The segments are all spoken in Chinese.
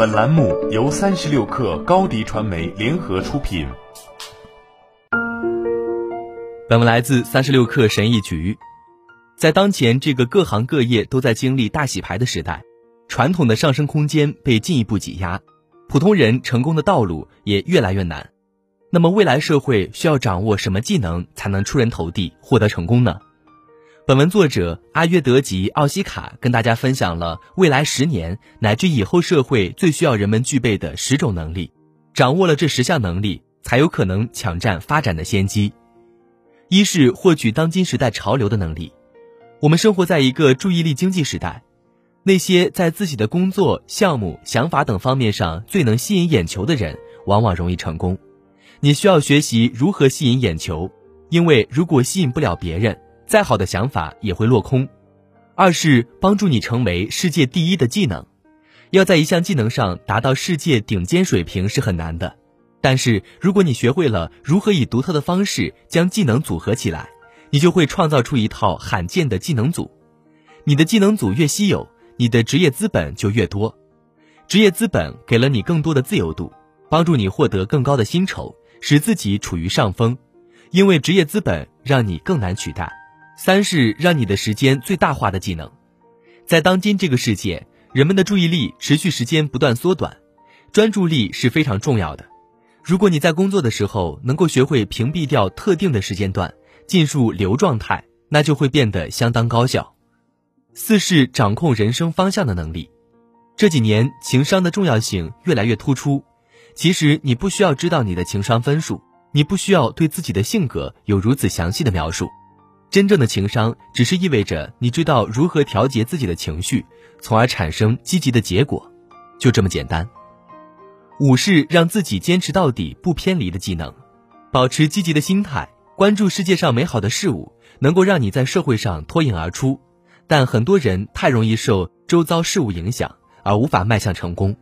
本栏目由三十六氪高低传媒联合出品。本文来自三十六氪神译局。在当前这个各行各业都在经历大洗牌的时代，传统的上升空间被进一步挤压，普通人成功的道路也越来越难。那么，未来社会需要掌握什么技能才能出人头地、获得成功呢？本文作者阿约德吉奥西卡跟大家分享了未来十年乃至以后社会最需要人们具备的十种能力，掌握了这十项能力，才有可能抢占发展的先机。一是获取当今时代潮流的能力。我们生活在一个注意力经济时代，那些在自己的工作、项目、想法等方面上最能吸引眼球的人，往往容易成功。你需要学习如何吸引眼球，因为如果吸引不了别人。再好的想法也会落空。二是帮助你成为世界第一的技能，要在一项技能上达到世界顶尖水平是很难的，但是如果你学会了如何以独特的方式将技能组合起来，你就会创造出一套罕见的技能组。你的技能组越稀有，你的职业资本就越多。职业资本给了你更多的自由度，帮助你获得更高的薪酬，使自己处于上风，因为职业资本让你更难取代。三是让你的时间最大化的技能，在当今这个世界，人们的注意力持续时间不断缩短，专注力是非常重要的。如果你在工作的时候能够学会屏蔽掉特定的时间段，进入流状态，那就会变得相当高效。四是掌控人生方向的能力，这几年情商的重要性越来越突出。其实你不需要知道你的情商分数，你不需要对自己的性格有如此详细的描述。真正的情商，只是意味着你知道如何调节自己的情绪，从而产生积极的结果，就这么简单。五是让自己坚持到底不偏离的技能，保持积极的心态，关注世界上美好的事物，能够让你在社会上脱颖而出。但很多人太容易受周遭事物影响，而无法迈向成功。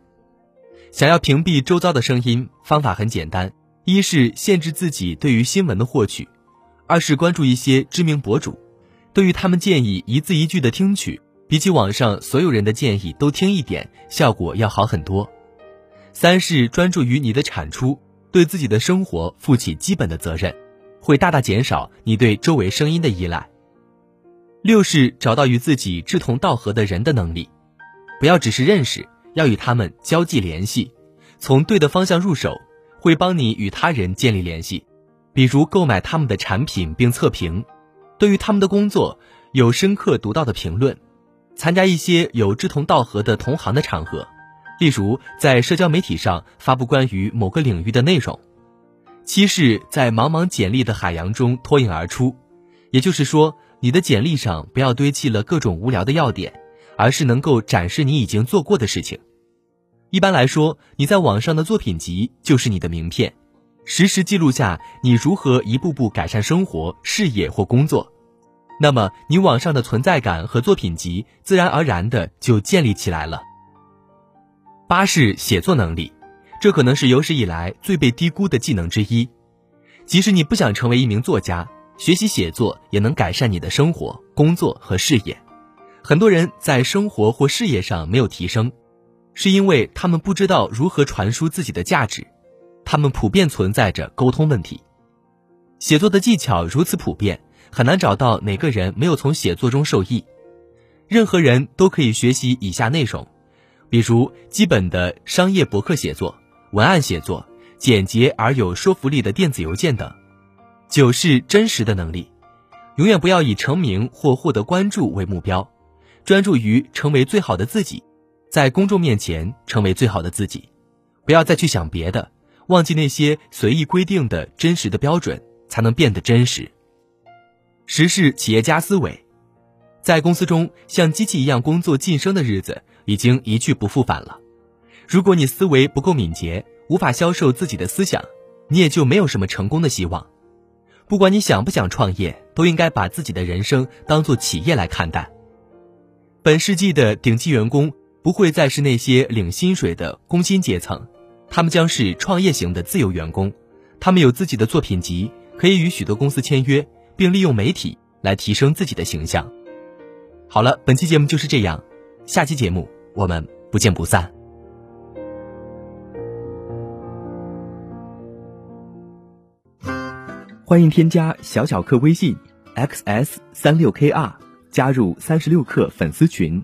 想要屏蔽周遭的声音，方法很简单：一是限制自己对于新闻的获取。二是关注一些知名博主，对于他们建议一字一句的听取，比起网上所有人的建议都听一点，效果要好很多。三是专注于你的产出，对自己的生活负起基本的责任，会大大减少你对周围声音的依赖。六是找到与自己志同道合的人的能力，不要只是认识，要与他们交际联系，从对的方向入手，会帮你与他人建立联系。比如购买他们的产品并测评，对于他们的工作有深刻独到的评论，参加一些有志同道合的同行的场合，例如在社交媒体上发布关于某个领域的内容。七是，在茫茫简历的海洋中脱颖而出，也就是说，你的简历上不要堆砌了各种无聊的要点，而是能够展示你已经做过的事情。一般来说，你在网上的作品集就是你的名片。实时记录下你如何一步步改善生活、事业或工作，那么你网上的存在感和作品集自然而然的就建立起来了。八是写作能力，这可能是有史以来最被低估的技能之一。即使你不想成为一名作家，学习写作也能改善你的生活、工作和事业。很多人在生活或事业上没有提升，是因为他们不知道如何传输自己的价值。他们普遍存在着沟通问题，写作的技巧如此普遍，很难找到哪个人没有从写作中受益。任何人都可以学习以下内容，比如基本的商业博客写作、文案写作、简洁而有说服力的电子邮件等。九是真实的能力，永远不要以成名或获得关注为目标，专注于成为最好的自己，在公众面前成为最好的自己，不要再去想别的。忘记那些随意规定的真实的标准，才能变得真实。十是企业家思维，在公司中像机器一样工作晋升的日子已经一去不复返了。如果你思维不够敏捷，无法销售自己的思想，你也就没有什么成功的希望。不管你想不想创业，都应该把自己的人生当做企业来看待。本世纪的顶级员工不会再是那些领薪水的工薪阶层。他们将是创业型的自由员工。他们有自己的作品集可以与许多公司签约并利用媒体来提升自己的形象。好了本期节目就是这样下期节目我们不见不散。欢迎添加小小客微信 xs 三六 kr 加入三十六氪粉丝群。